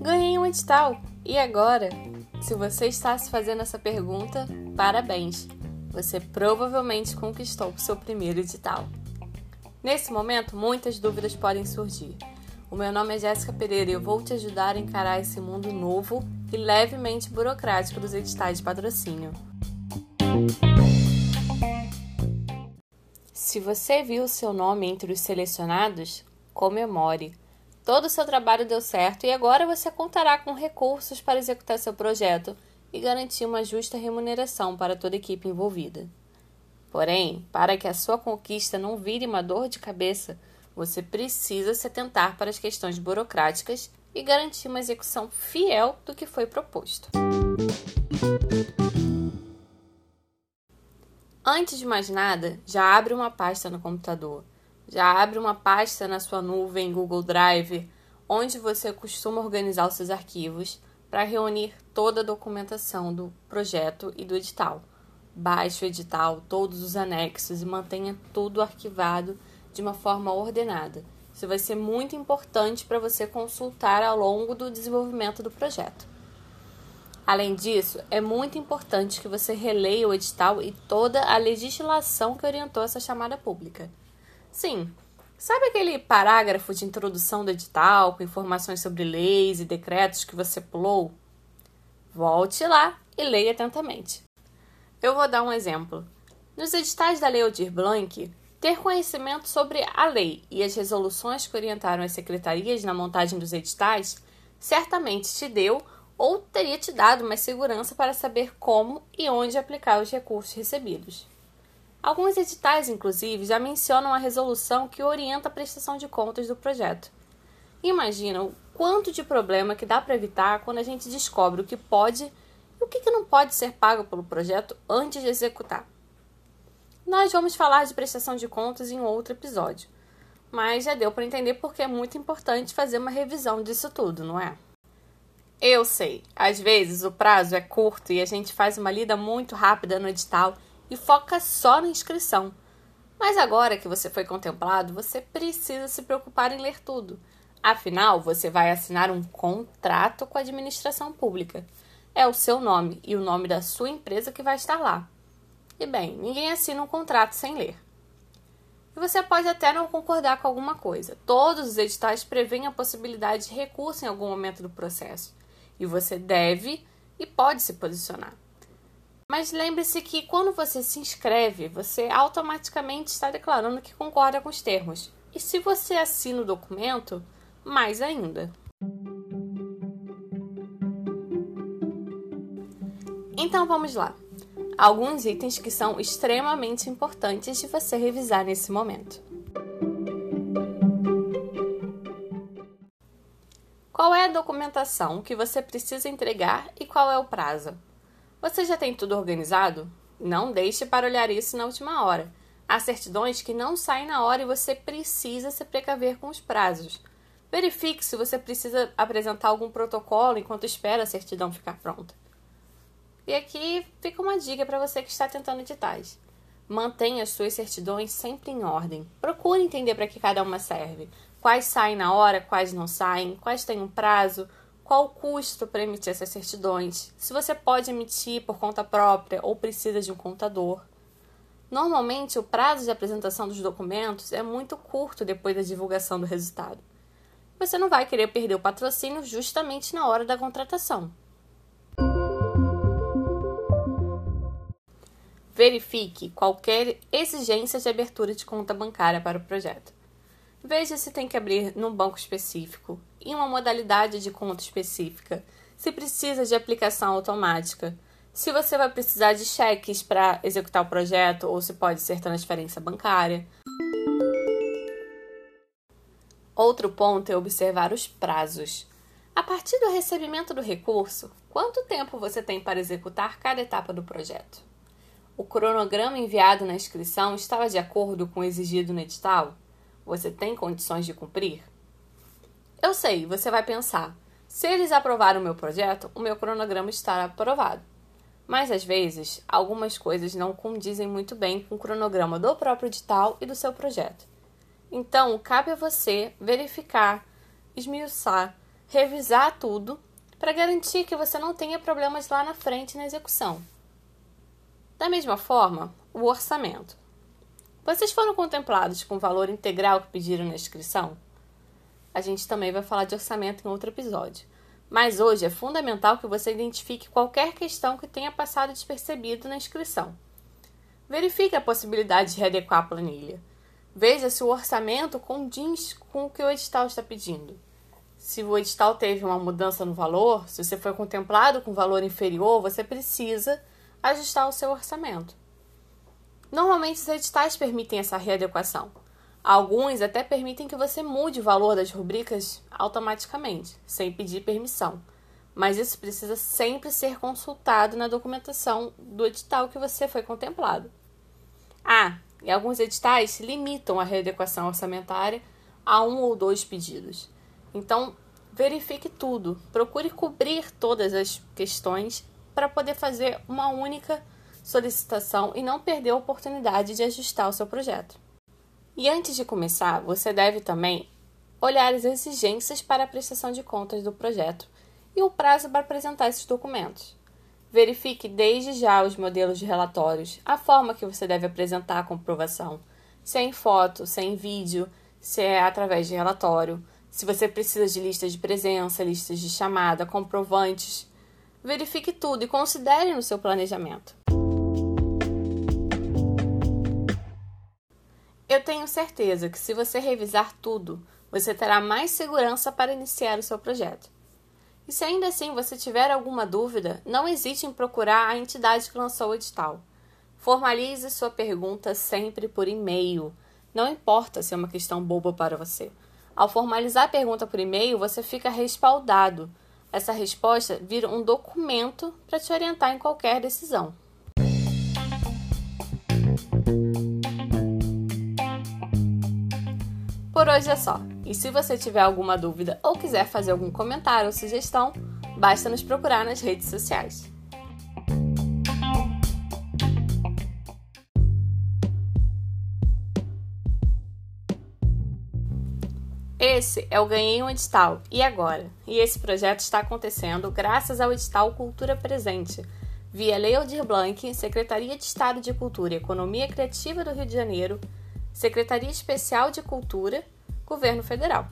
Ganhei um edital. E agora? Se você está se fazendo essa pergunta, parabéns! Você provavelmente conquistou seu primeiro edital. Nesse momento, muitas dúvidas podem surgir. O meu nome é Jéssica Pereira e eu vou te ajudar a encarar esse mundo novo e levemente burocrático dos editais de patrocínio. Se você viu o seu nome entre os selecionados, comemore. Todo o seu trabalho deu certo e agora você contará com recursos para executar seu projeto e garantir uma justa remuneração para toda a equipe envolvida. Porém, para que a sua conquista não vire uma dor de cabeça, você precisa se atentar para as questões burocráticas e garantir uma execução fiel do que foi proposto. Antes de mais nada, já abre uma pasta no computador. Já abre uma pasta na sua nuvem Google Drive, onde você costuma organizar os seus arquivos para reunir toda a documentação do projeto e do edital. Baixe o edital, todos os anexos e mantenha tudo arquivado de uma forma ordenada. Isso vai ser muito importante para você consultar ao longo do desenvolvimento do projeto. Além disso, é muito importante que você releia o edital e toda a legislação que orientou essa chamada pública. Sim, sabe aquele parágrafo de introdução do edital com informações sobre leis e decretos que você pulou? Volte lá e leia atentamente. Eu vou dar um exemplo. Nos editais da Lei Aldir Blanc, ter conhecimento sobre a lei e as resoluções que orientaram as secretarias na montagem dos editais certamente te deu ou teria te dado mais segurança para saber como e onde aplicar os recursos recebidos. Alguns editais, inclusive, já mencionam a resolução que orienta a prestação de contas do projeto. Imagina o quanto de problema que dá para evitar quando a gente descobre o que pode e o que não pode ser pago pelo projeto antes de executar. Nós vamos falar de prestação de contas em outro episódio, mas já deu para entender porque é muito importante fazer uma revisão disso tudo, não é? Eu sei, às vezes o prazo é curto e a gente faz uma lida muito rápida no edital e foca só na inscrição. Mas agora que você foi contemplado, você precisa se preocupar em ler tudo. Afinal, você vai assinar um contrato com a administração pública. É o seu nome e o nome da sua empresa que vai estar lá. E bem, ninguém assina um contrato sem ler. E você pode até não concordar com alguma coisa. Todos os editais prevêem a possibilidade de recurso em algum momento do processo. E você deve e pode se posicionar. Mas lembre-se que quando você se inscreve, você automaticamente está declarando que concorda com os termos. E se você assina o documento, mais ainda. Então vamos lá alguns itens que são extremamente importantes de você revisar nesse momento. Qual é a documentação que você precisa entregar e qual é o prazo? Você já tem tudo organizado? Não deixe para olhar isso na última hora. Há certidões que não saem na hora e você precisa se precaver com os prazos. Verifique se você precisa apresentar algum protocolo enquanto espera a certidão ficar pronta. E aqui fica uma dica para você que está tentando editais. Mantenha as suas certidões sempre em ordem. Procure entender para que cada uma serve. Quais saem na hora, quais não saem, quais têm um prazo, qual o custo para emitir essas certidões, se você pode emitir por conta própria ou precisa de um contador. Normalmente, o prazo de apresentação dos documentos é muito curto depois da divulgação do resultado. Você não vai querer perder o patrocínio justamente na hora da contratação. Verifique qualquer exigência de abertura de conta bancária para o projeto. Veja se tem que abrir num banco específico, em uma modalidade de conta específica, se precisa de aplicação automática, se você vai precisar de cheques para executar o projeto ou se pode ser transferência bancária. Outro ponto é observar os prazos. A partir do recebimento do recurso, quanto tempo você tem para executar cada etapa do projeto? O cronograma enviado na inscrição estava de acordo com o exigido no edital? Você tem condições de cumprir? Eu sei, você vai pensar: se eles aprovaram o meu projeto, o meu cronograma estará aprovado. Mas às vezes, algumas coisas não condizem muito bem com o cronograma do próprio edital e do seu projeto. Então, cabe a você verificar, esmiuçar, revisar tudo para garantir que você não tenha problemas lá na frente na execução. Da mesma forma, o orçamento. Vocês foram contemplados com o valor integral que pediram na inscrição? A gente também vai falar de orçamento em outro episódio. Mas hoje é fundamental que você identifique qualquer questão que tenha passado despercebido na inscrição. Verifique a possibilidade de readequar a planilha. Veja se o orçamento condiz com o que o edital está pedindo. Se o edital teve uma mudança no valor, se você foi contemplado com valor inferior, você precisa ajustar o seu orçamento. Normalmente os editais permitem essa readequação. Alguns até permitem que você mude o valor das rubricas automaticamente, sem pedir permissão. Mas isso precisa sempre ser consultado na documentação do edital que você foi contemplado. Ah, e alguns editais limitam a readequação orçamentária a um ou dois pedidos. Então, verifique tudo, procure cobrir todas as questões para poder fazer uma única solicitação e não perder a oportunidade de ajustar o seu projeto. E antes de começar, você deve também olhar as exigências para a prestação de contas do projeto e o prazo para apresentar esses documentos. Verifique desde já os modelos de relatórios, a forma que você deve apresentar a comprovação, se é em foto, se é vídeo, se é através de relatório, se você precisa de listas de presença, listas de chamada, comprovantes. Verifique tudo e considere no seu planejamento. Eu tenho certeza que se você revisar tudo, você terá mais segurança para iniciar o seu projeto. E se ainda assim você tiver alguma dúvida, não hesite em procurar a entidade que lançou o edital. Formalize sua pergunta sempre por e-mail. Não importa se é uma questão boba para você. Ao formalizar a pergunta por e-mail, você fica respaldado. Essa resposta vira um documento para te orientar em qualquer decisão. Por hoje é só. E se você tiver alguma dúvida ou quiser fazer algum comentário ou sugestão, basta nos procurar nas redes sociais. Esse é o Ganhei um Edital. E agora? E esse projeto está acontecendo graças ao edital Cultura Presente, via Lei Aldir Blanc, Secretaria de Estado de Cultura e Economia Criativa do Rio de Janeiro, Secretaria Especial de Cultura, Governo Federal.